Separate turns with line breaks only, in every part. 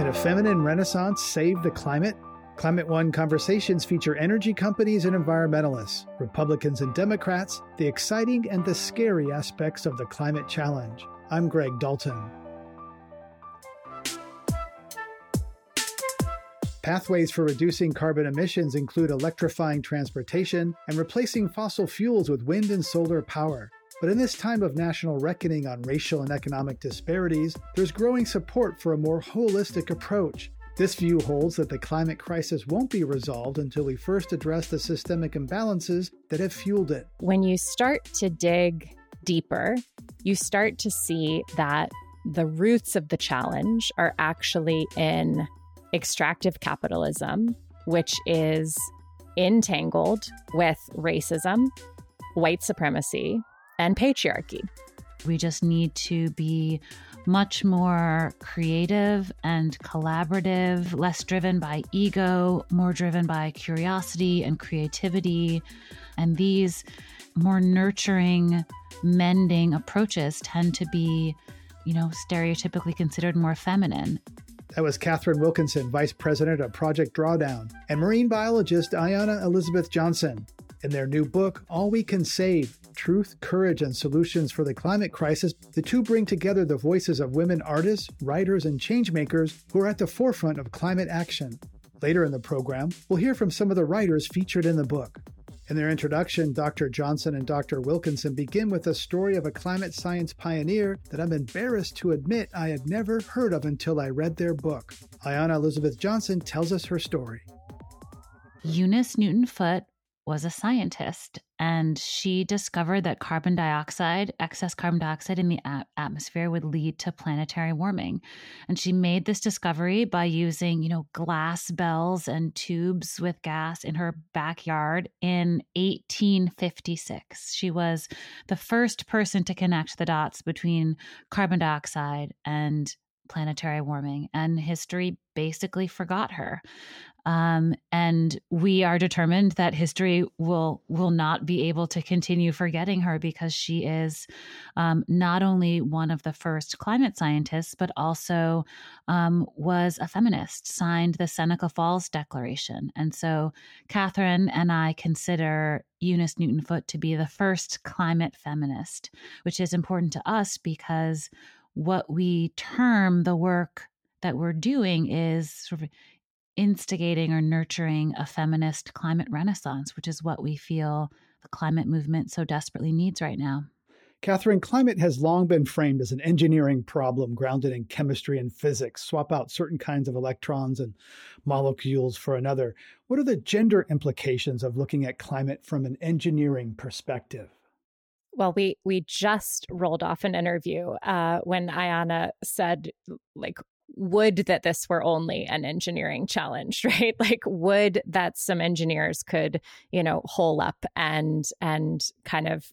Can a feminine renaissance save the climate? Climate One conversations feature energy companies and environmentalists, Republicans and Democrats, the exciting and the scary aspects of the climate challenge. I'm Greg Dalton. Pathways for reducing carbon emissions include electrifying transportation and replacing fossil fuels with wind and solar power. But in this time of national reckoning on racial and economic disparities, there's growing support for a more holistic approach. This view holds that the climate crisis won't be resolved until we first address the systemic imbalances that have fueled it.
When you start to dig deeper, you start to see that the roots of the challenge are actually in extractive capitalism, which is entangled with racism, white supremacy, and patriarchy.
We just need to be much more creative and collaborative, less driven by ego, more driven by curiosity and creativity. And these more nurturing, mending approaches tend to be, you know, stereotypically considered more feminine.
That was Katharine Wilkinson, Vice President of Project Drawdown, and marine biologist Ayana Elizabeth Johnson. In their new book, All We Can Save Truth, Courage, and Solutions for the Climate Crisis, the two bring together the voices of women artists, writers, and changemakers who are at the forefront of climate action. Later in the program, we'll hear from some of the writers featured in the book. In their introduction, Dr. Johnson and Dr. Wilkinson begin with a story of a climate science pioneer that I'm embarrassed to admit I had never heard of until I read their book. Ayana Elizabeth Johnson tells us her story.
Eunice Newton Foote was a scientist and she discovered that carbon dioxide, excess carbon dioxide in the a- atmosphere would lead to planetary warming. And she made this discovery by using, you know, glass bells and tubes with gas in her backyard in 1856. She was the first person to connect the dots between carbon dioxide and planetary warming and history basically forgot her. Um, and we are determined that history will will not be able to continue forgetting her because she is um, not only one of the first climate scientists, but also um, was a feminist, signed the Seneca Falls Declaration, and so Katharine and I consider Eunice Newton Foote to be the first climate feminist, which is important to us because what we term the work that we're doing is sort of instigating or nurturing a feminist climate renaissance, which is what we feel the climate movement so desperately needs right now.
Katharine, climate has long been framed as an engineering problem grounded in chemistry and physics. Swap out certain kinds of electrons and molecules for another. What are the gender implications of looking at climate from an engineering perspective?
Well, we we just rolled off an interview uh, when Ayana said, like, would that this were only an engineering challenge right? Like would that some engineers could you know hole up and and kind of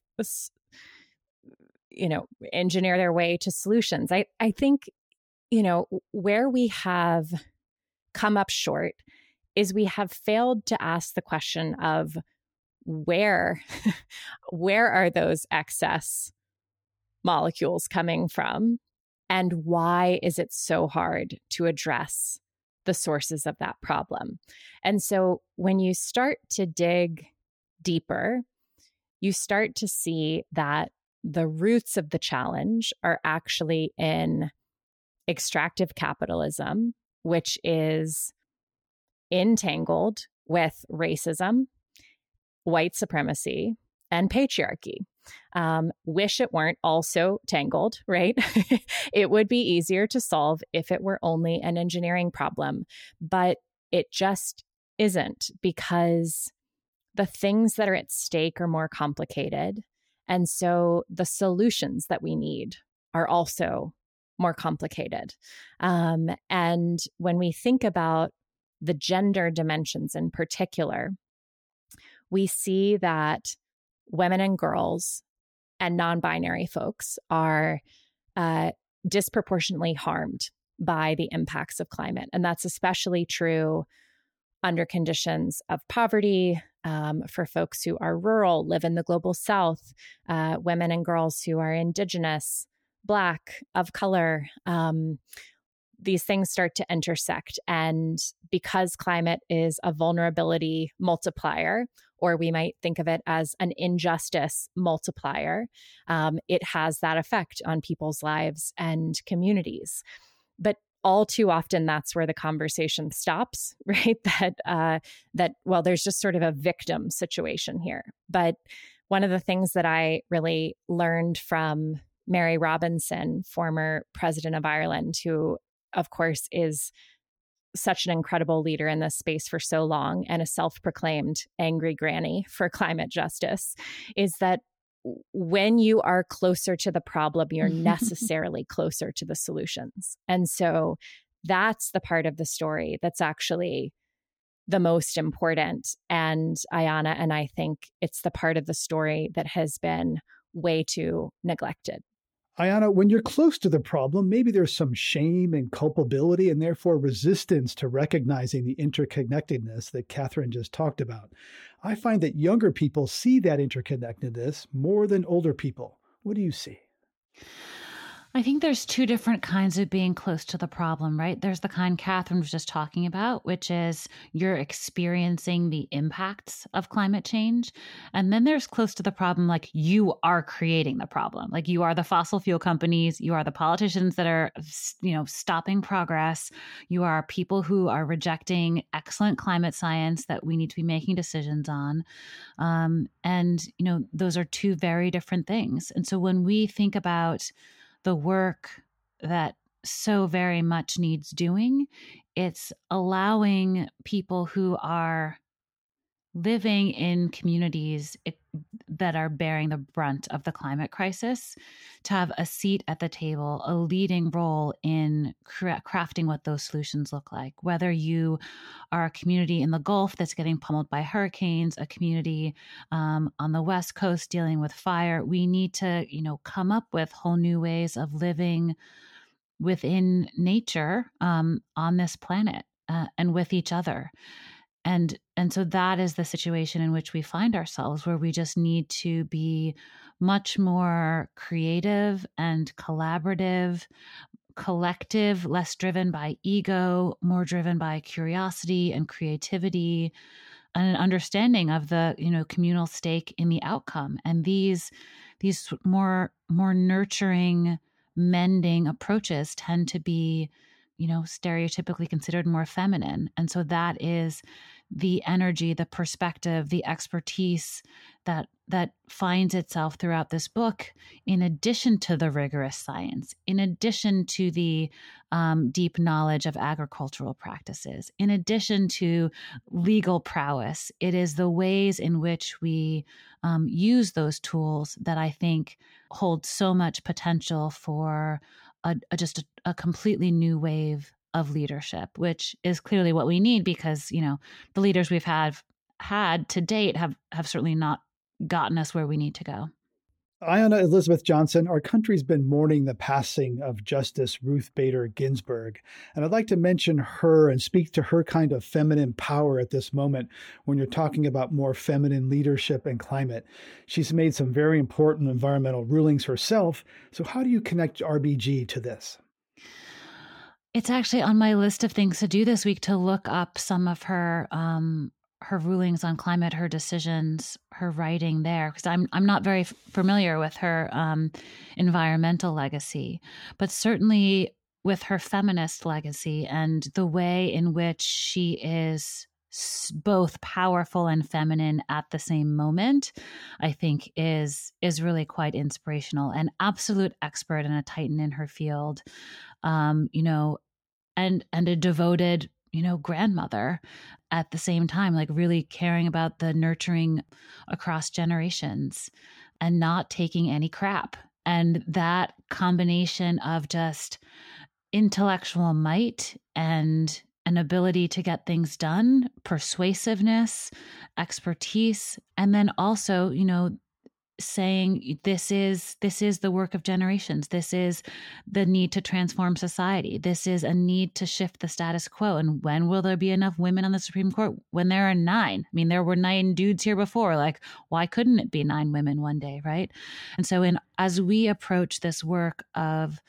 you know engineer their way to solutions. I i think you know where we have come up short is we have failed to ask the question of where where are those excess molecules coming from and why is it so hard to address the sources of that problem? And so when you start to dig deeper, you start to see that the roots of the challenge are actually in extractive capitalism, which is entangled with racism, white supremacy, and patriarchy. Um, wish it weren't also tangled, right? it would be easier to solve if it were only an engineering problem, but it just isn't because the things that are at stake are more complicated. And so the solutions that we need are also more complicated. Um, and when we think about the gender dimensions in particular, we see that women and girls and non binary folks are uh, disproportionately harmed by the impacts of climate. And that's especially true under conditions of poverty um, for folks who are rural, live in the global south, uh, women and girls who are indigenous, black, of color. Um, these things start to intersect. And because climate is a vulnerability multiplier, or we might think of it as an injustice multiplier, um, it has that effect on people's lives and communities. But all too often that's where the conversation stops right that uh, that well there's just sort of a victim situation here but one of the things that i really learned from mary robinson former president of ireland who of course is such an incredible leader in this space for so long and a self-proclaimed angry granny for climate justice is that when you are closer to the problem, you're necessarily closer to the solutions. And so that's the part of the story that's actually the most important. And Ayana and I think it's the part of the story that has been way too neglected.
Ayana, when you're close to the problem, maybe there's some shame and culpability and therefore resistance to recognizing the interconnectedness that Katharine just talked about. I find that younger people see that interconnectedness more than older people. What do you see?
I think there's two different kinds of being close to the problem, right? There's the kind Katharine was just talking about, which is you're experiencing the impacts of climate change. And then there's close to the problem, like you are creating the problem. Like you are the fossil fuel companies, you are the politicians that are, you know, stopping progress. You are people who are rejecting excellent climate science that we need to be making decisions on. Um, and, you know, those are two very different things. And so when we think about, the work that so very much needs doing. It's allowing people who are living in communities that are bearing the brunt of the climate crisis to have a seat at the table, a leading role in crafting what those solutions look like. Whether you are a community in the Gulf that's getting pummeled by hurricanes, a community um, on the West Coast dealing with fire, we need to, you know, come up with whole new ways of living within nature um, on this planet uh, and with each other and and so that is the situation in which we find ourselves where we just need to be much more creative and collaborative collective less driven by ego more driven by curiosity and creativity and an understanding of the you know communal stake in the outcome. And these these more more nurturing mending approaches tend to be you know stereotypically considered more feminine. And so that is the energy, the perspective, the expertise that that finds itself throughout this book, in addition to the rigorous science, in addition to the um, deep knowledge of agricultural practices, in addition to legal prowess, it is the ways in which we um, use those tools that I think hold so much potential for a, a just a, a completely new wave of leadership, which is clearly what we need because, you know, the leaders we've had had to date have have certainly not gotten us where we need to go.
Ayana Elizabeth Johnson, our country's been mourning the passing of Justice Ruth Bader Ginsburg. And I'd like to mention her and speak to her kind of feminine power at this moment when you're talking about more feminine leadership and climate. She's made some very important environmental rulings herself. So, how do you connect RBG to this?
It's actually on my list of things to do this week to look up some of her um, her rulings on climate, her decisions, her writing there, because I'm I'm not very f- familiar with her um, environmental legacy, but certainly with her feminist legacy and the way in which she is both powerful and feminine at the same moment i think is is really quite inspirational an absolute expert and a titan in her field. Um, you know and and a devoted you know grandmother at the same time like really caring about the nurturing across generations and not taking any crap. And that combination of just intellectual might and an ability to get things done, persuasiveness, expertise, and then also, you know, saying this is this is the work of generations. This is the need to transform society. This is a need to shift the status quo. And when will there be enough women on the supreme court when there are nine? I mean there were nine dudes here before. Like why couldn't it be nine women one day right? And so in as we approach this work of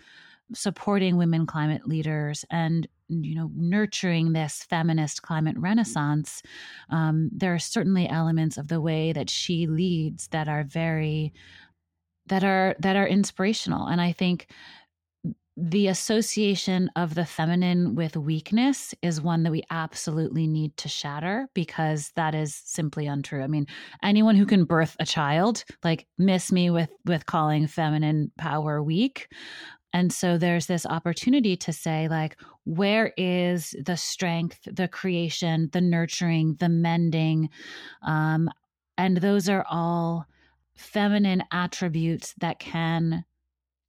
supporting women climate leaders and you know nurturing this feminist climate renaissance um, there are certainly elements of the way that she leads that are very that are that are inspirational and i think the association of the feminine with weakness is one that we absolutely need to shatter because that is simply untrue. I mean, anyone who can birth a child, like miss me with with calling feminine power weak. And so there's this opportunity to say like where is the strength, the creation, the nurturing, the mending um and those are all feminine attributes that can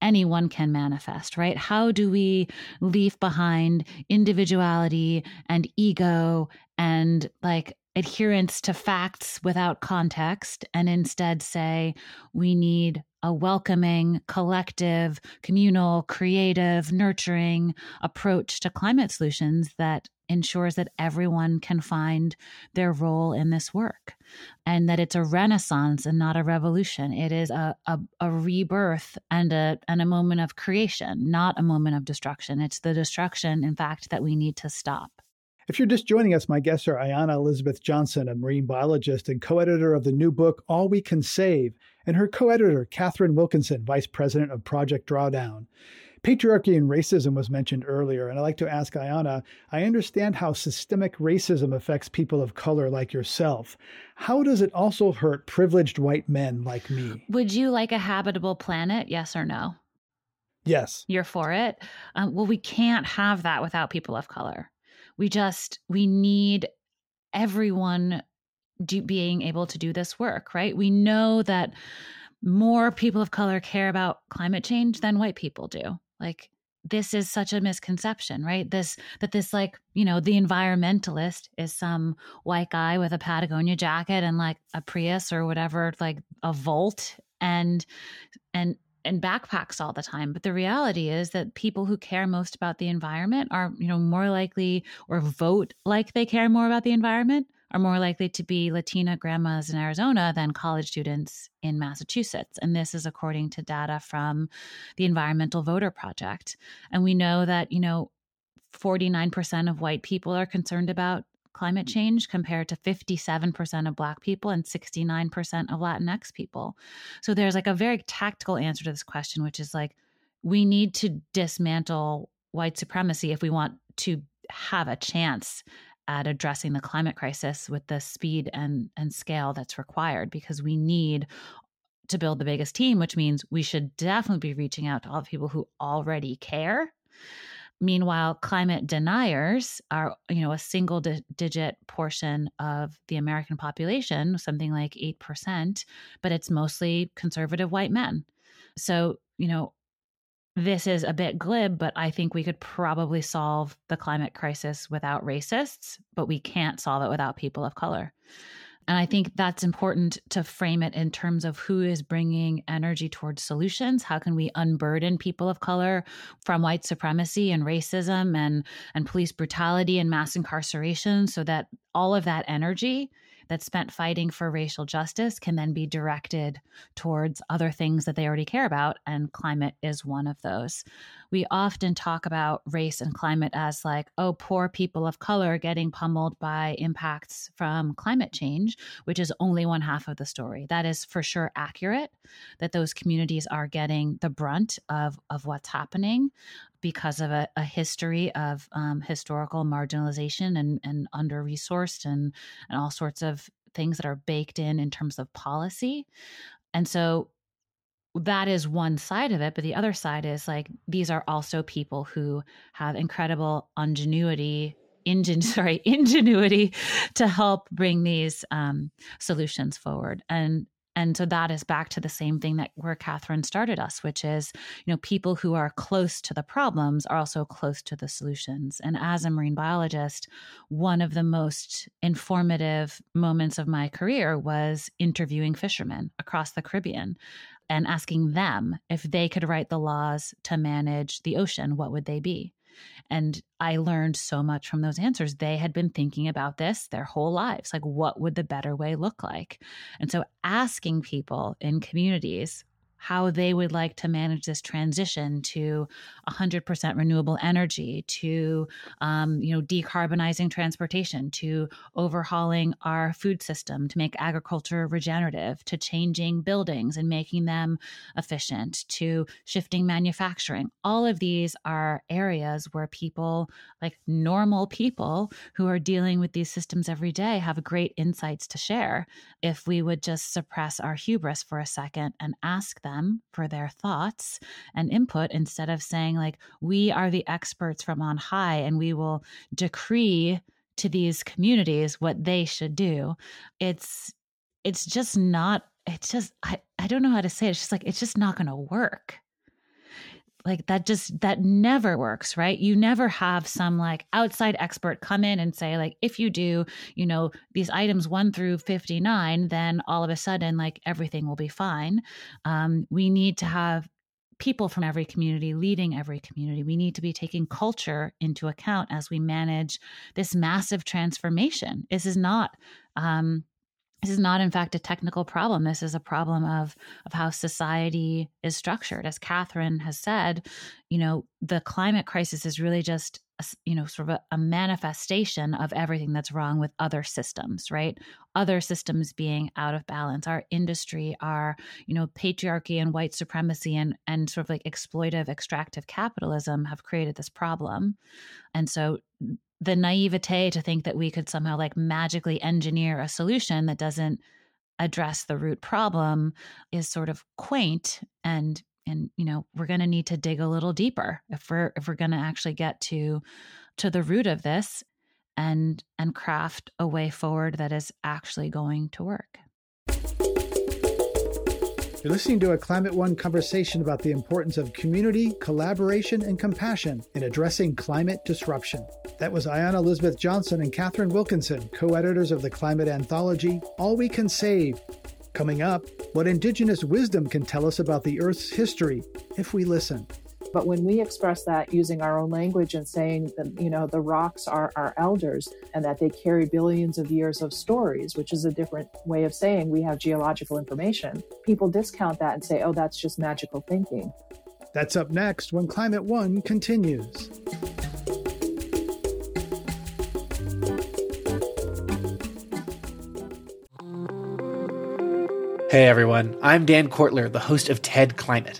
anyone can manifest, right? How do we leave behind individuality and ego and like adherence to facts without context and instead say we need a welcoming, collective, communal, creative, nurturing approach to climate solutions that ensures that everyone can find their role in this work and that it's a renaissance and not a revolution. It is a, a, a, rebirth and a, and a moment of creation, not a moment of destruction. It's the destruction, in fact, that we need to stop.
If you're just joining us, my guests are Ayana Elizabeth Johnson, a marine biologist and co editor of the new book, All We Can Save, and her co editor, Katharine Wilkinson, vice president of Project Drawdown. Patriarchy and racism was mentioned earlier, and I'd like to ask Ayana I understand how systemic racism affects people of color like yourself. How does it also hurt privileged white men like me?
Would you like a habitable planet? Yes or no?
Yes.
You're for it? Um, well, we can't have that without people of color. We just, we need everyone do, being able to do this work, right? We know that more people of color care about climate change than white people do. Like this is such a misconception, right? This that this like, you know, the environmentalist is some white guy with a Patagonia jacket and like a Prius or whatever, like a Volt and and and backpacks all the time. But the reality is that people who care most about the environment are, you know, more likely or vote like they care more about the environment are more likely to be Latina grandmas in Arizona than college students in Massachusetts. And this is according to data from the Environmental Voter Project. And we know that, you know, 49% of white people are concerned about climate mm. change compared to 57% of black people and 69% of latinx people so there's like a very tactical answer to this question which is like we need to dismantle white supremacy if we want to have a chance at addressing the climate crisis with the speed and, and scale that's required because we need to build the biggest team, which means we should definitely be reaching out to all the people who already care. Meanwhile, climate deniers are, you know, a single di- digit portion of the American population, something like 8%, but it's mostly conservative white men. So, you know, this is a bit glib, but I think we could probably solve the climate crisis without racists, but we can't solve it without people of color. And I think that's important to frame it in terms of who is bringing energy towards solutions. How can we unburden people of color from white supremacy and racism and, and police brutality and mass incarceration so that all of that energy that's spent fighting for racial justice can then be directed towards other things that they already care about. And climate is one of those. We often talk about race and climate as like, oh, poor people of color getting pummeled by impacts from climate change, which is only one half of the story. That is for sure accurate, that those communities are getting the brunt of, of what's happening because of a, a history of um, historical marginalization and, and under resourced and, and all sorts of things that are baked in in terms of policy. And so that is one side of it. But the other side is like these are also people who have incredible ingenuity. Ingen, sorry, ingenuity to help bring these um, solutions forward, and and so that is back to the same thing that where Katharine started us, which is, you know, people who are close to the problems are also close to the solutions. And as a marine biologist, one of the most informative moments of my career was interviewing fishermen across the Caribbean and asking them if they could write the laws to manage the ocean, what would they be? And I learned so much from those answers. They had been thinking about this their whole lives. Like, what would the better way look like? And so, asking people in communities, how they would like to manage this transition to 100% renewable energy, to um, you know decarbonizing transportation, to overhauling our food system, to make agriculture regenerative, to changing buildings and making them efficient, to shifting manufacturing. All of these are areas where people, like normal people who are dealing with these systems every day, have great insights to share. If we would just suppress our hubris for a second and ask them them for their thoughts and input instead of saying, like, we are the experts from on high and we will decree to these communities what they should do. It's, it's just not, it's just, I, I don't know how to say it. It's just like, it's just not going to work like that just that never works right? You never have some like outside expert come in and say like if you do you know these items 1 through 59 then all of a sudden like everything will be fine. Um, we need to have people from every community leading every community. We need to be taking culture into account as we manage this massive transformation. This is not um, this is not in fact a technical problem. This is a problem of of how society is structured. As Katharine has said you know the climate crisis is really just a, you know sort of a, a, manifestation of everything that's wrong with other systems right? Other systems being out of balance. Our industry our you know patriarchy and white supremacy and and sort of like exploitive extractive capitalism have created this problem. And so the naivete to think that we could somehow like magically engineer a solution that doesn't address the root problem is sort of quaint and and you know we're going to need to dig a little deeper if we're if we're going to actually get to to the root of this and and craft a way forward that is actually going to work
you're listening to a Climate One conversation about the importance of community, collaboration, and compassion in addressing climate disruption. That was Ayana Elizabeth Johnson and Katharine Wilkinson, co editors of the climate anthology All We Can Save. Coming up, what Indigenous wisdom can tell us about the Earth's history if we listen.
But when we express that using our own language and saying that, you know, the rocks are our elders and that they carry billions of years of stories, which is a different way of saying we have geological information, people discount that and say, oh, that's just magical thinking.
That's up next when Climate One continues.
Hey everyone, I'm Dan Kwartler, the host of TED Climate.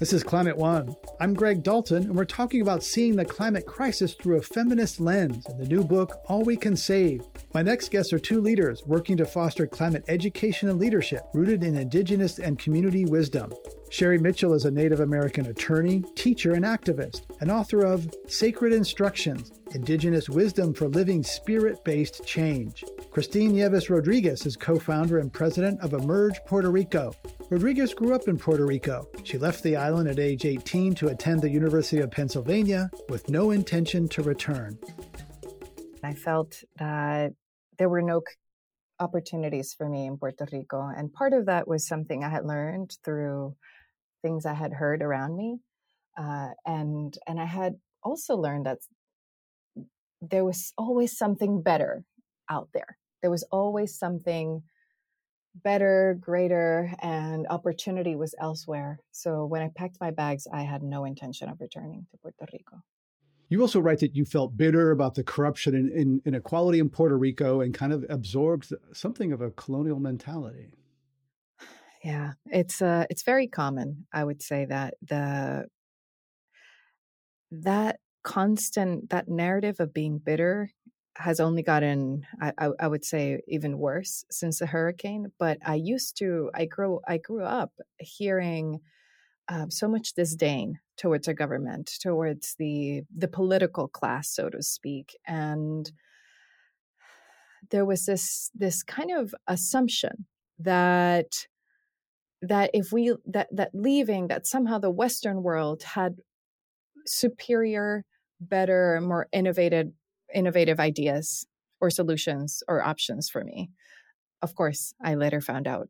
This is Climate One. I'm Greg Dalton, and we're talking about seeing the climate crisis through a feminist lens in the new book, All We Can Save. My next guests are two leaders working to foster climate education and leadership rooted in Indigenous and community wisdom. Sherri Mitchell is a Native American attorney, teacher, and activist, and author of Sacred Instructions Indigenous Wisdom for Living Spirit Based Change. Christine Nieves Rodriguez is co founder and president of Emerge Puerto Rico, Rodriguez grew up in Puerto Rico. She left the island at age 18 to attend the University of Pennsylvania with no intention to return.
I felt that there were no opportunities for me in Puerto Rico. And part of that was something I had learned through things I had heard around me. Uh, and and I had also learned that there was always something better out there. There was always something better, greater, and opportunity was elsewhere. So when I packed my bags, I had no intention of returning to Puerto Rico.
You also write that you felt bitter about the corruption and in, in, inequality in Puerto Rico and kind of absorbed something of a colonial mentality.
Yeah, it's uh, it's very common. I would say that the that constant that narrative of being bitter has only gotten I, I, would say even worse since the hurricane but i used to i grew i grew up hearing uh, so much disdain towards our government towards the the political class so to speak and there was this this kind of assumption that that if we that that leaving that somehow the western world had superior, better, more innovative innovative ideas or solutions or options for me. Of course, I later found out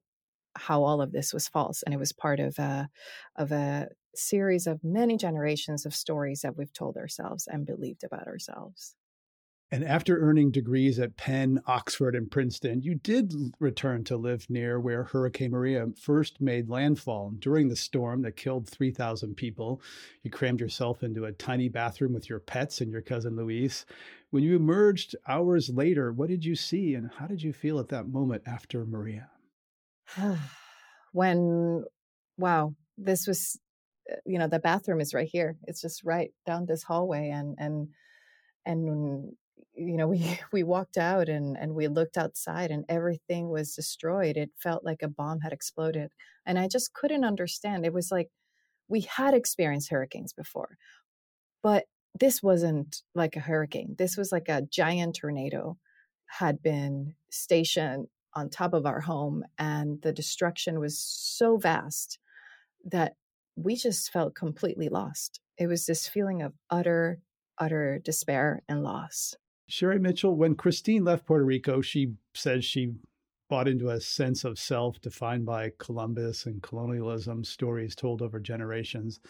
how all of this was false, and it was part of a of a series of many generations of stories that we've told ourselves and believed about ourselves.
And after earning degrees at Penn, Oxford, and Princeton, you did return to live near where Hurricane Maria first made landfall. During the storm that killed 3,000 people, you crammed yourself into a tiny bathroom with your pets and your cousin Luis. When you emerged hours later, what did you see and how did you feel at that moment after Maria?
when, wow, this was, uh, you know, the bathroom is right here. It's just right down this hallway. And, and, and you know we we walked out and and we looked outside and everything was destroyed. It felt like a bomb had exploded and i just couldn't understand. It was like we had experienced hurricanes before but this wasn't like a hurricane. This was like a giant tornado had been stationed on top of our home and the destruction was so vast that we just felt completely lost. It was this feeling of utter utter despair and loss
Sherri Mitchell, when Christine left Puerto Rico, she says she bought into a sense of self defined by Columbus and colonialism, stories told over generations.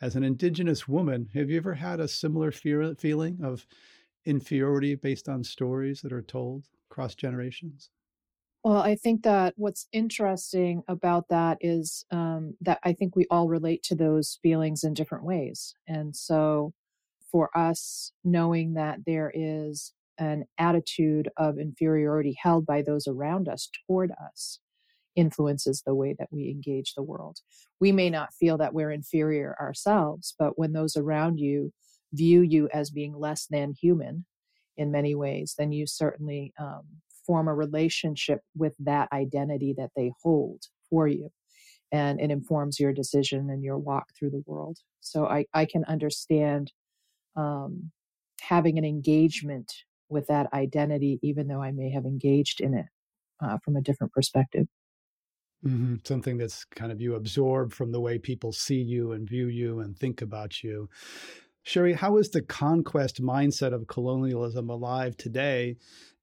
As an indigenous woman, have you ever had a similar fear, feeling of inferiority based on stories that are told across generations?
Well, I think that what's interesting about that is um, that I think we all relate to those feelings in different ways. And so for us knowing that there is an attitude of inferiority held by those around us toward us influences the way that we engage the world. We may not feel that we're inferior ourselves, but when those around you view you as being less than human in many ways, then you certainly um, form a relationship with that identity that they hold for you. And it informs your decision and your walk through the world. So I, I can understand um, having an engagement with that identity, even though I may have engaged in it uh, from a different perspective.
Mm-hmm. Something that's kind of you absorb from the way people see you and view you and think about you. Sherri, how is the conquest mindset of colonialism alive today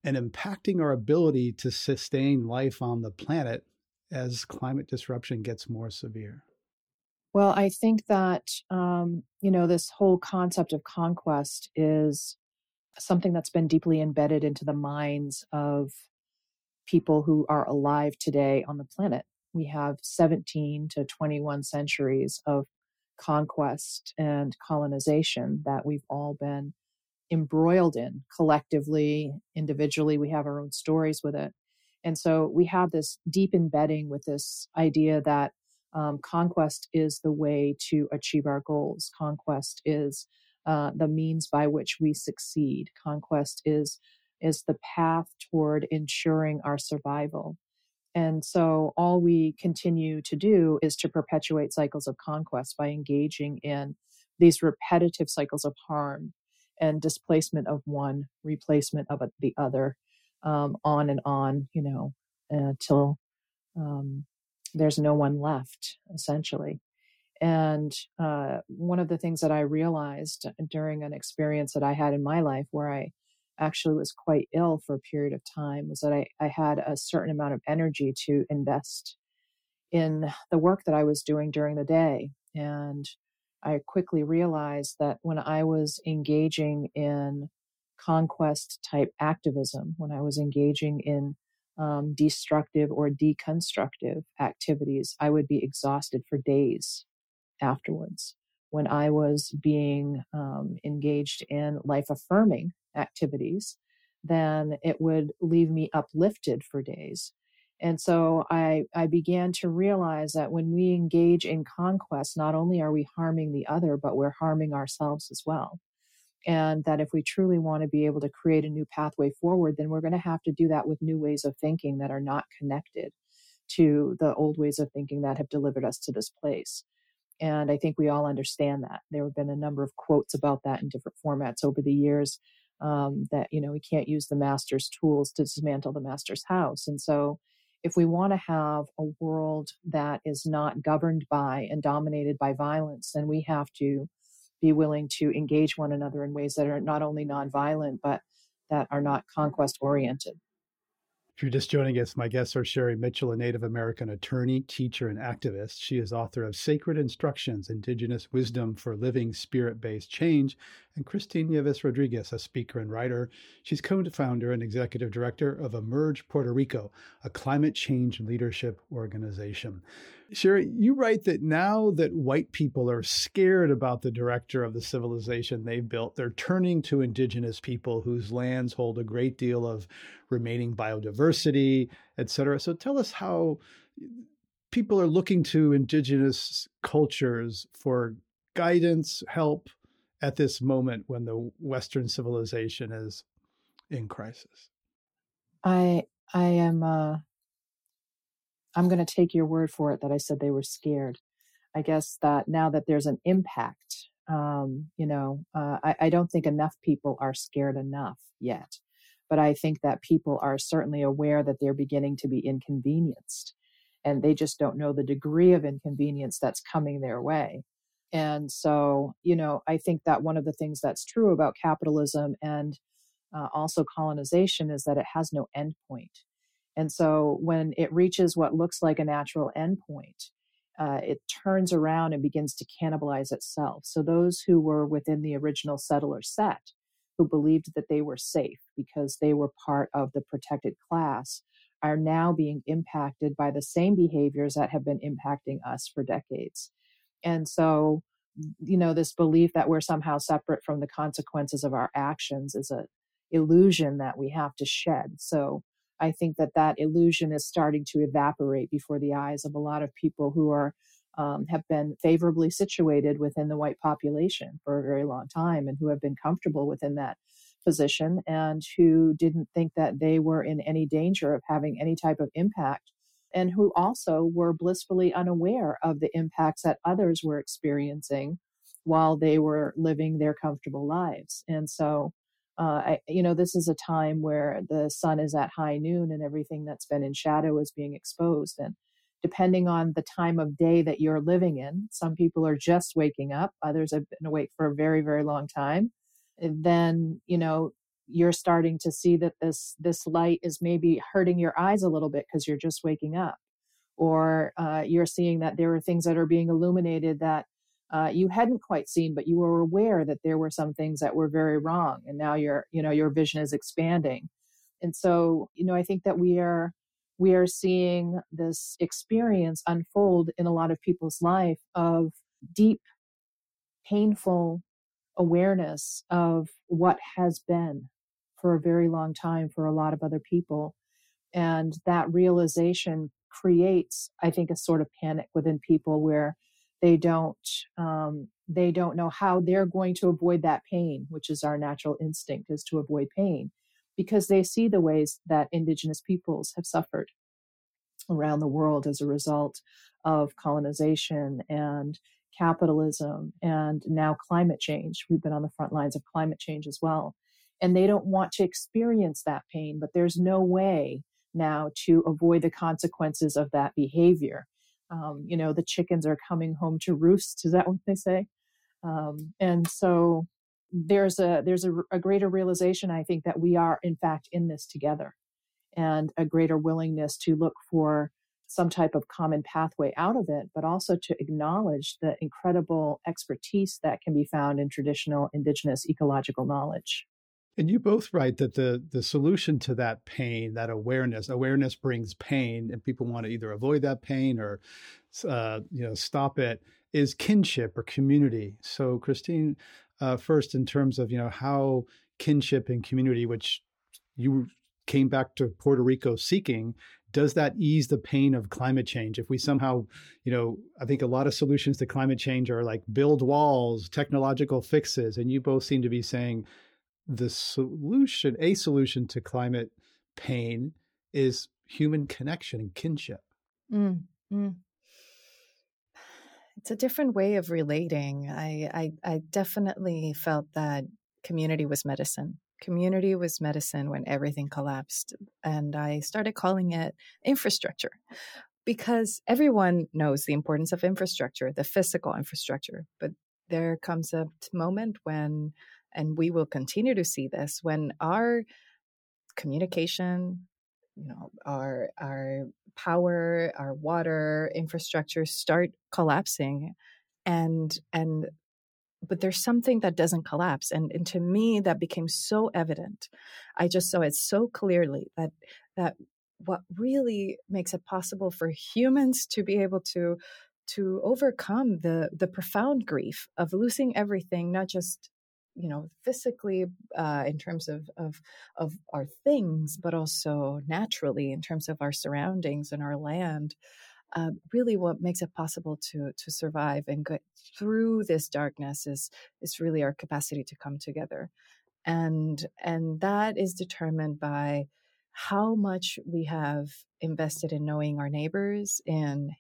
and impacting our ability to sustain life on the planet as climate disruption gets more severe?
Well, I think that, um, you know, this whole concept of conquest is something that's been deeply embedded into the minds of people who are alive today on the planet. We have 17 to 21 centuries of conquest and colonization that we've all been embroiled in collectively, individually. We have our own stories with it. And so we have this deep embedding with this idea that um, conquest is the way to achieve our goals. Conquest is uh, the means by which we succeed. Conquest is is the path toward ensuring our survival. And so all we continue to do is to perpetuate cycles of conquest by engaging in these repetitive cycles of harm and displacement of one, replacement of the other, um, on and on, you know, until um, there's no one left, essentially. And uh, one of the things that I realized during an experience that I had in my life where I actually was quite ill for a period of time was that I, I had a certain amount of energy to invest in the work that I was doing during the day. And I quickly realized that when I was engaging in conquest type activism, when I was engaging in um, destructive or deconstructive activities, I would be exhausted for days afterwards. When I was being um, engaged in life affirming activities, then it would leave me uplifted for days. And so I, I began to realize that when we engage in conquest, not only are we harming the other, but we're harming ourselves as well and that if we truly want to be able to create a new pathway forward then we're going to have to do that with new ways of thinking that are not connected to the old ways of thinking that have delivered us to this place. And i think we all understand that. There have been a number of quotes about that in different formats over the years um, that you know we can't use the master's tools to dismantle the master's house. And so if we want to have a world that is not governed by and dominated by violence then we have to be willing to engage one another in ways that are not only nonviolent, but that are not conquest oriented.
If you're just joining us, my guests are Sherri Mitchell, a Native American attorney, teacher, and activist. She is author of Sacred Instructions Indigenous Wisdom for Living Spirit Based Change, and Christine Nieves Rodriguez, a speaker and writer. She's co founder and executive director of Emerge Puerto Rico, a climate change leadership organization. Sherri, you write that now that white people are scared about the director of the civilization they've built, they're turning to indigenous people whose lands hold a great deal of remaining biodiversity, et cetera. So tell us how people are looking to indigenous cultures for guidance, help at this moment when the Western civilization is in crisis.
I I am uh, I'm going to take your word for it that I said they were scared. I guess that now that there's an impact, um, you know, uh, I, I don't think enough people are scared enough yet. But I think that people are certainly aware that they're beginning to be inconvenienced and they just don't know the degree of inconvenience that's coming their way. And so, you know, I think that one of the things that's true about capitalism and uh, also colonization is that it has no endpoint. And so when it reaches what looks like a natural endpoint, uh, it turns around and begins to cannibalize itself. So those who were within the original settler set, who believed that they were safe because they were part of the protected class, are now being impacted by the same behaviors that have been impacting us for decades. And so, you know, this belief that we're somehow separate from the consequences of our actions is a illusion that we have to shed. So I think that that illusion is starting to evaporate before the eyes of a lot of people who are um, have been favorably situated within the white population for a very long time and who have been comfortable within that position and who didn't think that they were in any danger of having any type of impact and who also were blissfully unaware of the impacts that others were experiencing while they were living their comfortable lives. And so I, you know, this is a time where the sun is at high noon and everything that's been in shadow is being exposed. And depending on the time of day that you're living in, some people are just waking up, others have been awake for a very, very long time. Then, you know, you're starting to see that this this light is maybe hurting your eyes a little bit because you're just waking up or uh, you're seeing that there are things that are being illuminated that uh, you hadn't quite seen, but you were aware that there were some things that were very wrong, and now your you know your vision is expanding. And so, you know, I think that we are we are seeing this experience unfold in a lot of people's life of deep, painful awareness of what has been for a very long time for a lot of other people. And that realization creates, I think, a sort of panic within people where they don't um, they don't know how they're going to avoid that pain which is our natural instinct is to avoid pain because they see the ways that indigenous peoples have suffered around the world as a result of colonization and capitalism and now climate change. We've been on the front lines of climate change as well. And they don't want to experience that pain but there's no way now to avoid the consequences of that behavior um, you know the chickens are coming home to roost is that what they say um, and so there's a there's a, a greater realization i think that we are in fact in this together and a greater willingness to look for some type of common pathway out of it, but also to acknowledge the incredible expertise that can be found in traditional indigenous ecological knowledge.
And you both write that the the solution to that pain, that awareness, awareness brings pain, and people want to either avoid that pain or, uh, you know, stop it. Is kinship or community. So, Christine, uh, first in terms of you know how kinship and community, which you came back to Puerto Rico seeking, does that ease the pain of climate change? If we somehow, you know, I think a lot of solutions to climate change are like build walls, technological fixes, and you both seem to be saying the solution, a solution to climate pain is human connection and kinship. Mm, mm.
It's a different way of relating. I, I, I definitely felt that community was medicine. Community was medicine when everything collapsed. And I started calling it infrastructure because everyone knows the importance of infrastructure, the physical infrastructure, but there comes a moment when, and we will continue to see this, when our communication, you know, our our power, our water infrastructure start collapsing, and and but there's something that doesn't collapse and, and to me that became so evident. I just saw it so clearly that that what really makes it possible for humans to be able to to overcome the the profound grief of losing everything not just you know physically uh, in terms of, of of our things but also naturally in terms of our surroundings and our land uh, really what makes it possible to to survive and get through this darkness is is really our capacity to come together. And and that is determined by how much we have invested in knowing our neighbors and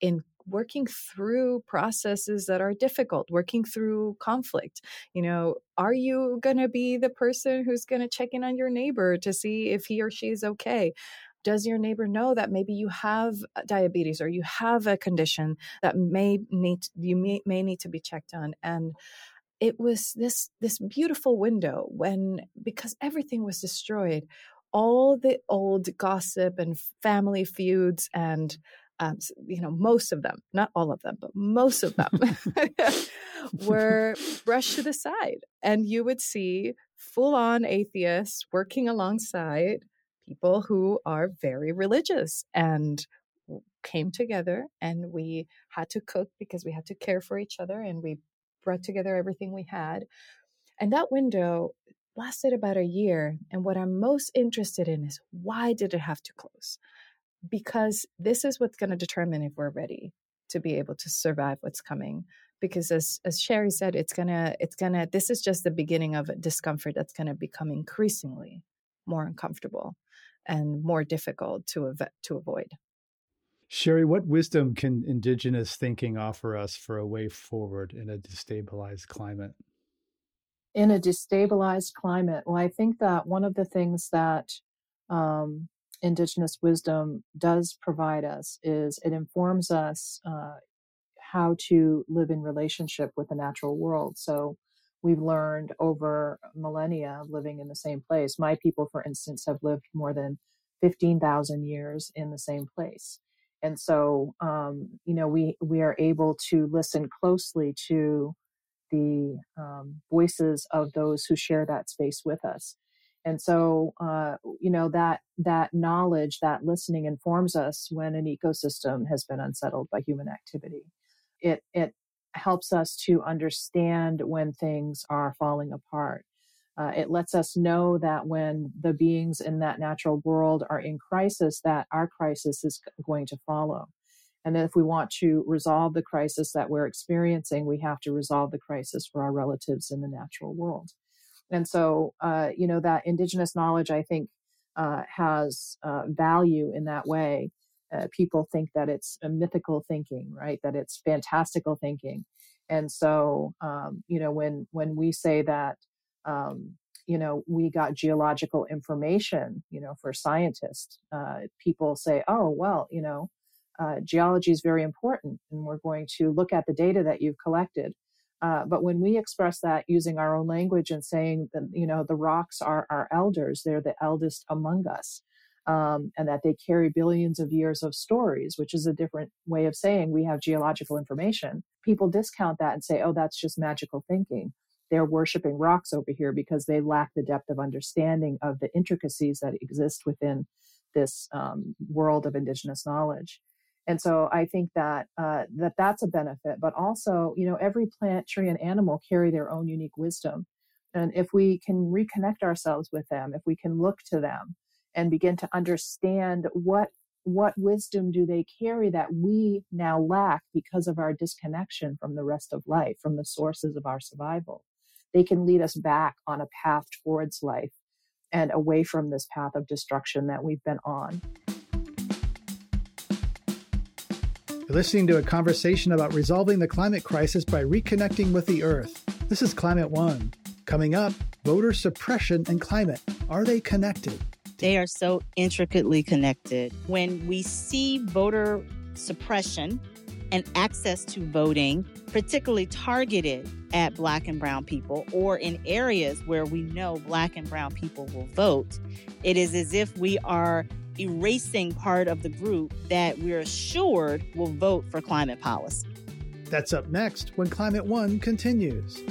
in working through processes that are difficult working through conflict you know are you going to be the person who's going to check in on your neighbor to see if he or she is okay? Does your neighbor know that maybe you have uh, diabetes or you have a condition that may need you may, may need to be checked on? And it was this this beautiful window when because everything was destroyed all the old gossip and family feuds and um, you know most of them not all of them but most of them were brushed to the side and you would see full on atheists working alongside people who are very religious and came together and we had to cook because we had to care for each other and we brought together everything we had. And that window lasted about a year. And what I'm most interested in is why did it have to close? Because this is what's going to determine if we're ready to be able to survive what's coming. Because as as Sherri said, it's gonna it's gonna this is just the beginning of a discomfort that's gonna become increasingly more uncomfortable and more difficult to av- to avoid.
Sherri, what wisdom can indigenous thinking offer us for a way forward in a destabilized climate?
In a destabilized climate, well, I think that one of the things that um, indigenous wisdom does provide us is it informs us uh, how to live in relationship with the natural world. So, we've learned over millennia living in the same place. My people, for instance, have lived more than 15,000 years in the same place. And so, um, you know, we, we are able to listen closely to the um, voices of those who share that space with us. And so, uh, you know, that, that knowledge, that listening informs us when an ecosystem has been unsettled by human activity. It, it helps us to understand when things are falling apart. Uh, it lets us know that when the beings in that natural world are in crisis, that our crisis is going to follow. And if we want to resolve the crisis that we're experiencing, we have to resolve the crisis for our relatives in the natural world. And so, uh, you know, that indigenous knowledge, I think, uh, has uh, value in that way uh, people think that it's a mythical thinking, right? That it's fantastical thinking. And so, um, you know, when when we say that, um, you know, we got geological information, you know, for scientists, uh, people say, oh, well, you know, uh, geology is very important, and we're going to look at the data that you've collected. Uh, but when we express that using our own language and saying that, you know, the rocks are our elders, they're the eldest among us um, and that they carry billions of years of stories, which is a different way of saying we have geological information. People discount that and say, oh, that's just magical thinking. They're worshiping rocks over here because they lack the depth of understanding of the intricacies that exist within this um, world of indigenous knowledge. And so I think that uh, that that's a benefit, but also, you know, every plant, tree, and animal carry their own unique wisdom. And if we can reconnect ourselves with them, if we can look to them, and begin to understand what what wisdom do they carry that we now lack because of our disconnection from the rest of life, from the sources of our survival. They can lead us back on a path towards life and away from this path of destruction that we've been on.
You're listening to a conversation about resolving the climate crisis by reconnecting with the earth. This is Climate One. Coming up, voter suppression and climate. Are they connected?
They are so intricately connected. When we see voter suppression and access to voting, particularly targeted at Black and Brown people or in areas where we know Black and Brown people will vote, it is as if we are erasing part of the group that we're assured will vote for climate policy.
That's up next when Climate One continues.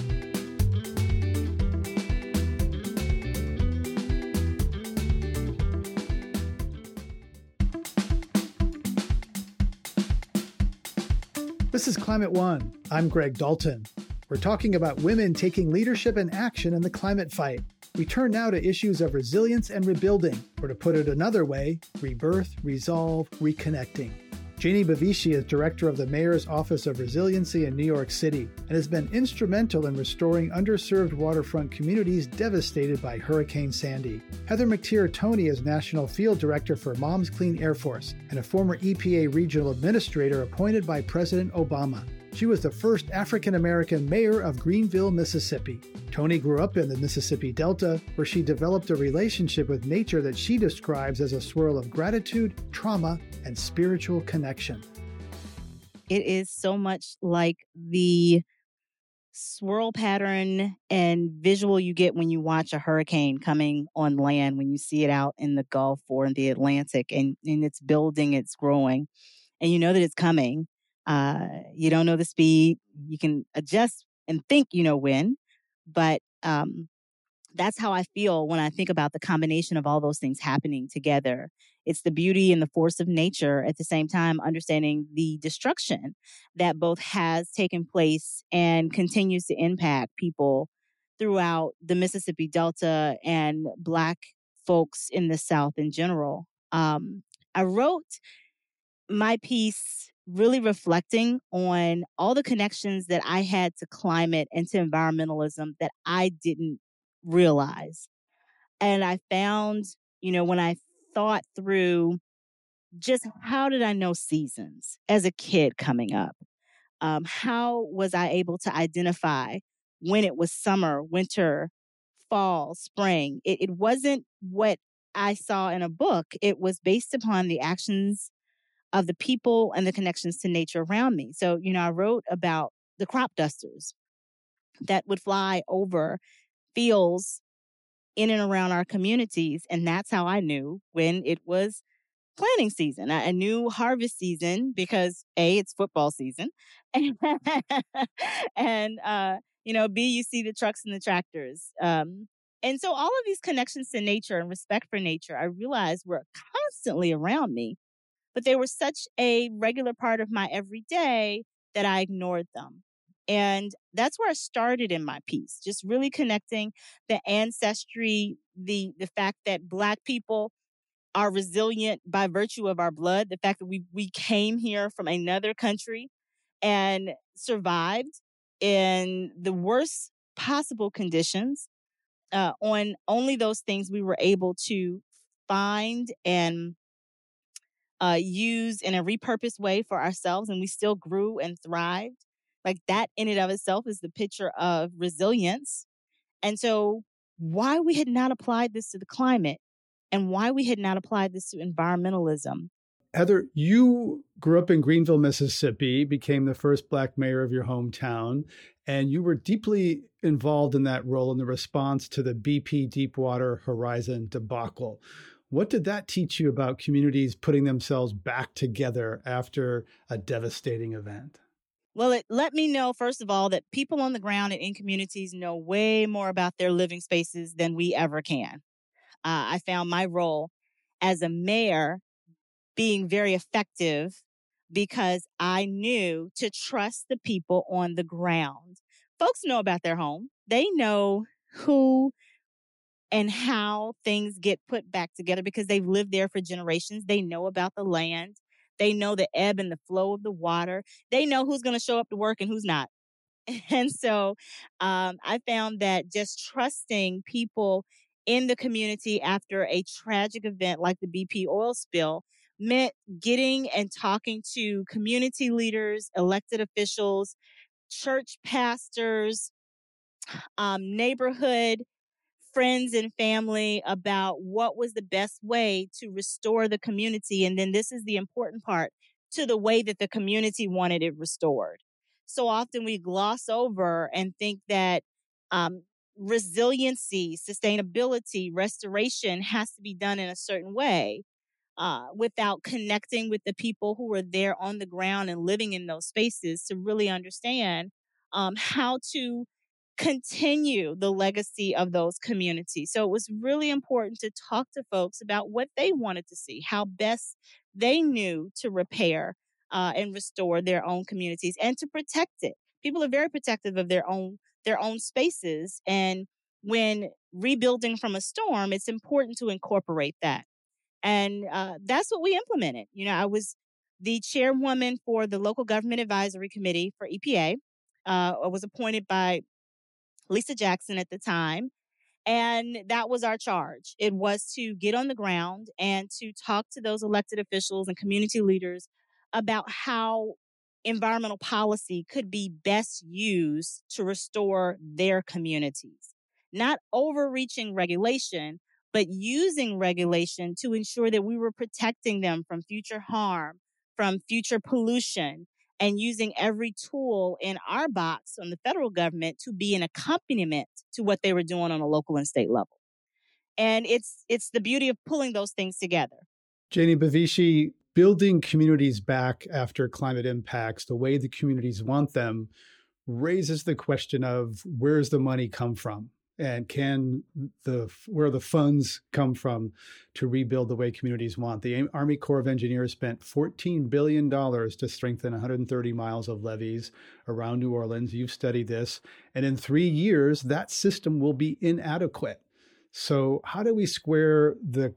This is Climate One. I'm Greg Dalton. We're talking about women taking leadership and action in the climate fight. We turn now to issues of resilience and rebuilding, or to put it another way, rebirth, resolve, reconnecting. Jainey Bavishi is director of the Mayor's Office of Resiliency in New York City and has been instrumental in restoring underserved waterfront communities devastated by Hurricane Sandy. Heather McTeer Toney is National Field Director for Moms Clean Air Force and a former EPA regional administrator appointed by President Obama. She was the first African American mayor of Greenville, Mississippi. Toney grew up in the Mississippi Delta, where she developed a relationship with nature that she describes as a swirl of gratitude, trauma, and spiritual connection.
It is so much like the swirl pattern and visual you get when you watch a hurricane coming on land, when you see it out in the Gulf or in the Atlantic, and, and it's building, it's growing, and you know that it's coming uh, you don't know the speed. You can adjust and think you know when, but um, that's how I feel when I think about the combination of all those things happening together. It's the beauty and the force of nature at the same time, understanding the destruction that both has taken place and continues to impact people throughout the Mississippi Delta and Black folks in the South in general. Um, I wrote my piece really reflecting on all the connections that I had to climate and to environmentalism that I didn't realize. And I found, you know, when I thought through just how did I know seasons as a kid coming up? Um, how was I able to identify when it was summer, winter, fall, spring? It, it wasn't what I saw in a book. It was based upon the actions of the people and the connections to nature around me. So, you know, I wrote about the crop dusters that would fly over fields in and around our communities. And that's how I knew when it was planting season. I, knew harvest season because A, it's football season. and, uh, you know, B, you see the trucks and the tractors. Um, and so all of these connections to nature and respect for nature, I realized were constantly around me but they were such a regular part of my everyday that I ignored them. And that's where I started in my piece, just really connecting the ancestry, the the fact that black people are resilient by virtue of our blood, the fact that we we came here from another country and survived in the worst possible conditions uh, on only those things we were able to find and uh, used in a repurposed way for ourselves and we still grew and thrived. Like that in and of itself is the picture of resilience. And so, why we had not applied this to the climate and why we had not applied this to environmentalism.
Heather, you grew up in Greenville, Mississippi, became the first Black mayor of your hometown, and you were deeply involved in that role in the response to the BP Deepwater Horizon debacle. What did that teach you about communities putting themselves back together after a devastating event?
Well, it let me know, first of all, that people on the ground and in communities know way more about their living spaces than we ever can. Uh, I found my role as a mayor being very effective because I knew to trust the people on the ground. Folks know about their home, they know who and how things get put back together because they've lived there for generations. They know about the land. They know the ebb and the flow of the water. They know who's going to show up to work and who's not. And so um, I found that just trusting people in the community after a tragic event like the BP oil spill meant getting and talking to community leaders, elected officials, church pastors, um, neighborhood friends and family about what was the best way to restore the community. And then this is the important part to the way that the community wanted it restored. So often we gloss over and think that um, resiliency, sustainability, restoration has to be done in a certain way uh, without connecting with the people who are there on the ground and living in those spaces to really understand um, how to continue the legacy of those communities. So it was really important to talk to folks about what they wanted to see, how best they knew to repair uh, and restore their own communities and to protect it. People are very protective of their own their own spaces, and when rebuilding from a storm, it's important to incorporate that. And uh, that's what we implemented. You know, I was the chairwoman for the local government advisory committee for EPA. Uh, I was appointed by Lisa Jackson at the time. And that was our charge. It was to get on the ground and to talk to those elected officials and community leaders about how environmental policy could be best used to restore their communities. Not overreaching regulation, but using regulation to ensure that we were protecting them from future harm, from future pollution, and using every tool in our box from the federal government to be an accompaniment to what they were doing on a local and state level. And it's it's the beauty of pulling those things together.
Jainey Bavishi, building communities back after climate impacts the way the communities want them raises the question of where's the money come from? And can the where the funds come from to rebuild the way communities want. The army corps of engineers spent 14 billion dollars to strengthen 130 miles of levees around new orleans. You've studied this. And in 3 years that system will be inadequate. So how do we square the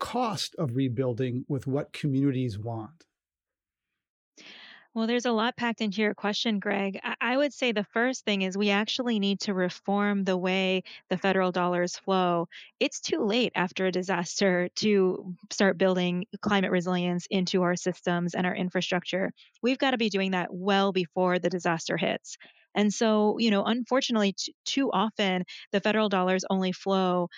cost of rebuilding with what communities want
well, there's a lot packed into your question, Greg. I would say the first thing is we actually need to reform the way the federal dollars flow. It's too late after a disaster to start building climate resilience into our systems and our infrastructure. We've got to be doing that well before the disaster hits. And so, you know, unfortunately, t- too often the federal dollars only flow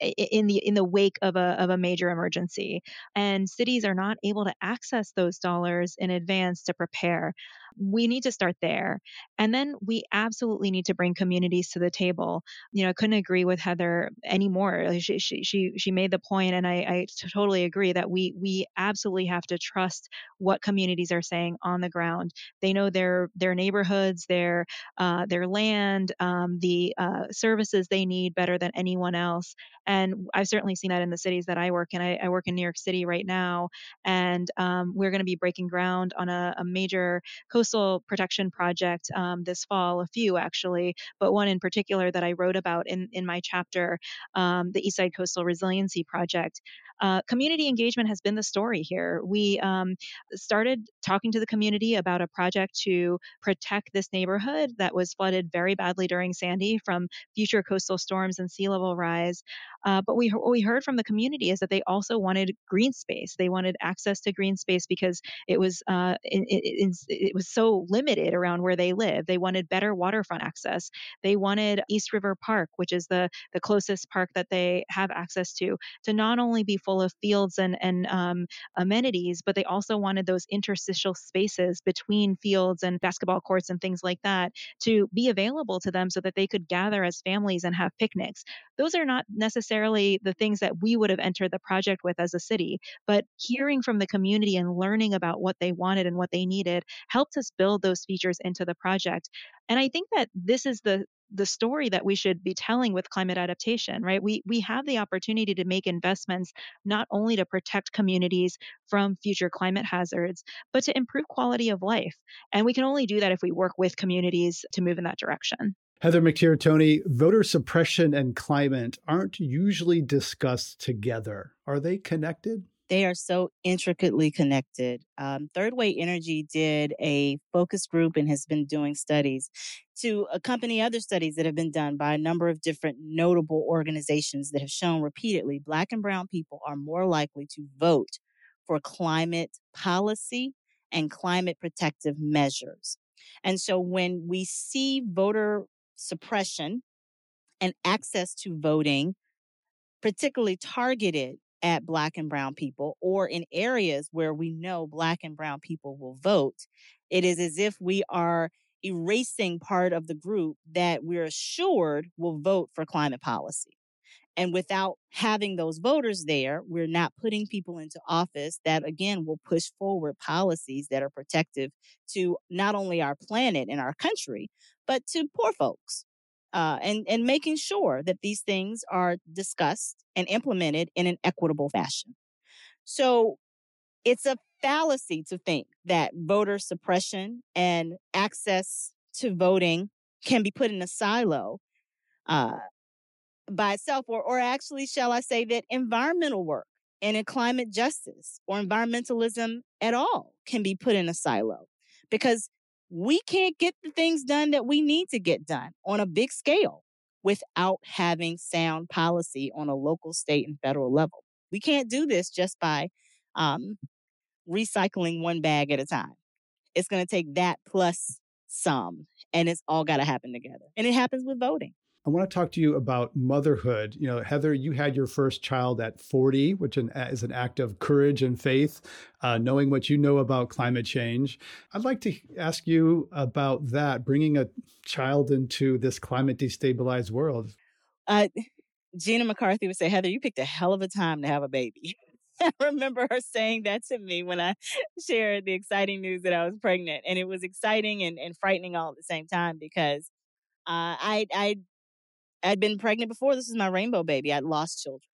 eh, eh, in the in the wake of a of a major emergency, and cities are not able to access those dollars in advance to prepare we need to start there. And then we absolutely need to bring communities to the table. You know, I couldn't agree with Heather anymore. She, she, she, she made the point, and I, I totally agree that we, we absolutely have to trust what communities are saying on the ground. They know their, their neighborhoods, their, uh, their land, um, the uh, services they need better than anyone else. And I've certainly seen that in the cities that I work in. I, I work in New York City right now, and um, we're going to be breaking ground on a, a major coastal protection project um, this fall, a few actually, but one in particular that I wrote about in, in my chapter, um, the Eastside Coastal Resiliency Project. Uh, community engagement has been the story here. We um, started talking to the community about a project to protect this neighborhood that was flooded very badly during Sandy from future coastal storms and sea level rise. Uh, but we what we heard from the community is that they also wanted green space. They wanted access to green space because it was uh, it, it, it was so limited around where they live. They wanted better waterfront access. They wanted East River Park, which is the the closest park that they have access to, to not only be full of fields and and um, amenities, but they also wanted those interstitial spaces between fields and basketball courts and things like that to be available to them so that they could gather as families and have picnics. Those are not necessarily the things that we would have entered the project with as a city, but hearing from the community and learning about what they wanted and what they needed helped us build those features into the project. And I think that this is the the story that we should be telling with climate adaptation right we we have the opportunity to make investments not only to protect communities from future climate hazards but to improve quality of life and we can only do that if we work with communities to move in that direction
Heather Toney, voter suppression and climate aren't usually discussed together. Are they connected?
They are so intricately connected. Um, Third Way Energy did a focus group and has been doing studies to accompany other studies that have been done by a number of different notable organizations that have shown repeatedly Black and Brown people are more likely to vote for climate policy and climate protective measures. And so when we see voter suppression and access to voting, particularly targeted at Black and Brown people or in areas where we know Black and Brown people will vote, it is as if we are erasing part of the group that we're assured will vote for climate policy. And without having those voters there, we're not putting people into office that, again, will push forward policies that are protective to not only our planet and our country, but to poor folks. Uh, and, and making sure that these things are discussed and implemented in an equitable fashion. So it's a fallacy to think that voter suppression and access to voting can be put in a silo uh, by itself, or, or actually, shall I say, that environmental work and in climate justice or environmentalism at all can be put in a silo because we can't get the things done that we need to get done on a big scale without having sound policy on a local, state, and federal level. We can't do this just by um, recycling one bag at a time. It's going to take that plus some, and it's all got to happen together. And it happens with voting.
I want to talk to you about motherhood. You know, Heather, you had your first child at 40, which is an act of courage and faith, uh, knowing what you know about climate change. I'd like to ask you about that, bringing a child into this climate destabilized world.
Uh, Gina McCarthy would say, Heather, you picked a hell of a time to have a baby. I remember her saying that to me when I shared the exciting news that I was pregnant. And it was exciting and, and frightening all at the same time because uh, I, I, I'd been pregnant before. This is my rainbow baby. I'd lost children.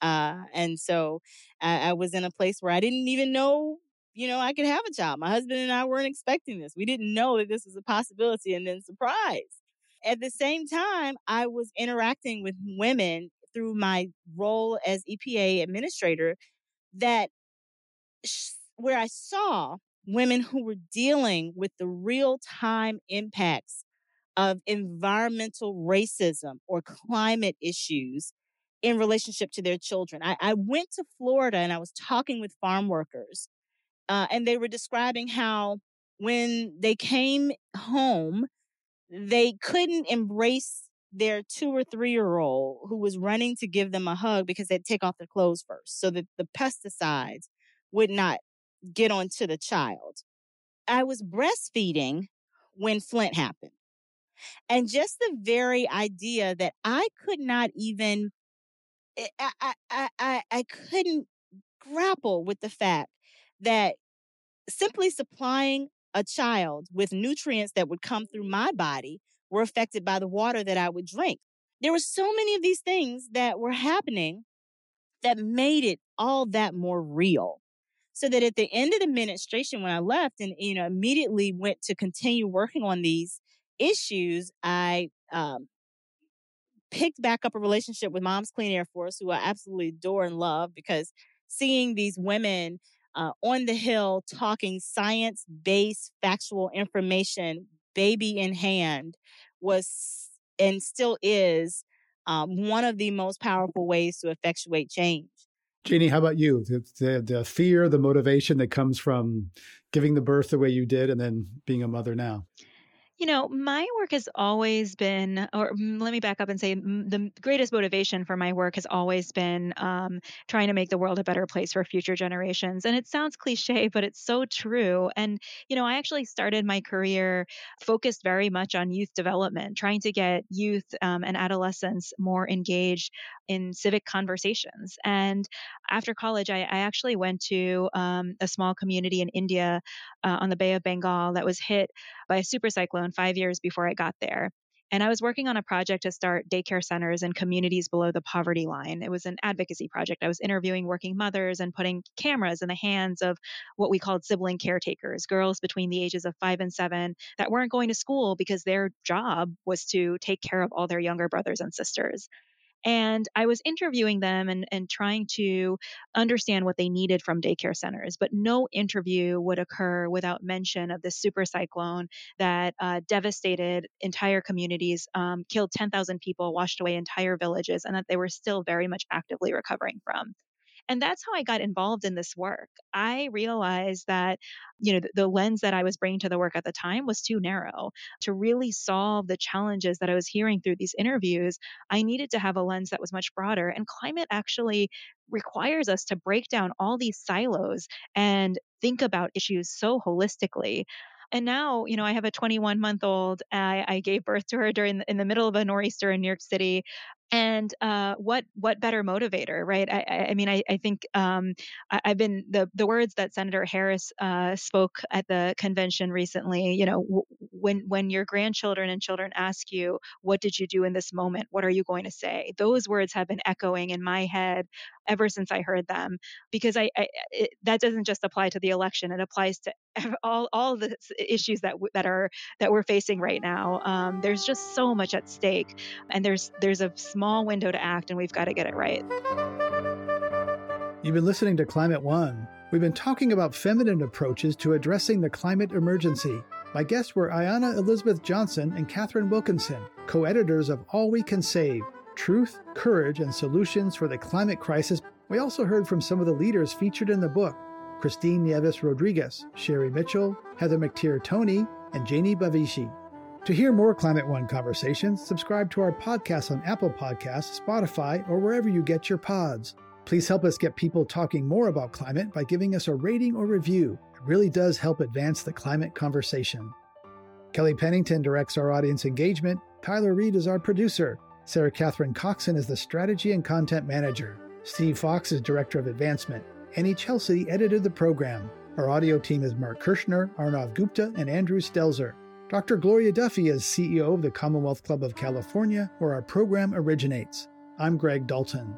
Uh, and so I, I was in a place where I didn't even know, you know, I could have a child. My husband and I weren't expecting this. We didn't know that this was a possibility. And then surprise. At the same time, I was interacting with women through my role as EPA administrator that where I saw women who were dealing with the real time impacts of environmental racism or climate issues in relationship to their children. I, I went to Florida and I was talking with farm workers, uh, and they were describing how when they came home, they couldn't embrace their two or three year old who was running to give them a hug because they'd take off their clothes first so that the pesticides would not get onto the child. I was breastfeeding when Flint happened. And just the very idea that I could not even, eh, I, I, I, I couldn't grapple with the fact that simply supplying a child with nutrients that would come through my body were affected by the water that I would drink. There were so many of these things that were happening that made it all that more real. So that at the end of the administration, when I left and, you know, immediately went to continue working on these issues, I um, picked back up a relationship with Moms Clean Air Force, who I absolutely adore and love because seeing these women uh, on the Hill talking science based factual information baby in hand was and still is um, one of the most powerful ways to effectuate change.
Jainey, how about you? The, the, the fear, the motivation that comes from giving the birth the way you did and then being a mother now?
You know, my work has always been, or mm, let me back up and say the greatest motivation for my work has always been um, trying to make the world a better place for future generations. And it sounds cliche, but it's so true. And, you know, I actually started my career focused very much on youth development, trying to get youth um, and adolescents more engaged in civic conversations. And after college, I, I actually went to um, a small community in India uh, on the Bay of Bengal that was hit by a super cyclone five years before I got there. And I was working on a project to start daycare centers in communities below the poverty line. It was an advocacy project. I was interviewing working mothers and putting cameras in the hands of what we called sibling caretakers, girls between the ages of five and seven that weren't going to school because their job was to take care of all their younger brothers and sisters. And I was interviewing them and, and trying to understand what they needed from daycare centers, but no interview would occur without mention of this super cyclone that uh, devastated entire communities, um, killed 10,000 people, washed away entire villages, and that they were still very much actively recovering from. And that's how I got involved in this work. I realized that, you know, the, the lens that I was bringing to the work at the time was too narrow to really solve the challenges that I was hearing through these interviews. I needed to have a lens that was much broader. And climate actually requires us to break down all these silos and think about issues so holistically. And now, you know, I have a 21 month old. I, I, gave birth to her during in the middle of a nor'easter in New York City and uh, what what better motivator right? I, I mean i, I think um, I, have been the the words that senator harris uh, spoke at the convention recently you know w- when when your grandchildren and children ask you what did you do in this moment? What are you going to say? Those words have been echoing in my head ever since i heard them because i, I it, that doesn't just apply to the election it applies to all all the issues that that are that we're facing right now um, there's just so much at stake and there's there's a small window to act, and we've got to get it right.
You've been listening to Climate One. We've been talking about feminine approaches to addressing the climate emergency. My guests were Ayana Elizabeth Johnson and Katharine Wilkinson, co editors of All We Can Save Truth, Courage, and Solutions for the Climate Crisis. We also heard from some of the leaders featured in the book Christine Nieves Rodriguez, Sherri Mitchell, Heather McTeer Toney, and Jainey Bavishi. To hear more Climate One conversations, subscribe to our podcast on Apple Podcasts, Spotify, or wherever you get your pods. Please help us get people talking more about climate by giving us a rating or review. It really does help advance the climate conversation. Kelly Pennington directs our audience engagement. Tyler Reed is our producer. Sarah Catherine Coxon is the strategy and content manager. Steve Fox is director of advancement. Anny Celsi edited the program. Our audio team is Mark Kirschner, Arnav Gupta, and Andrew Stelzer. Dr. Gloria Duffy is CEO of the Commonwealth Club of California, where our program originates. I'm Greg Dalton.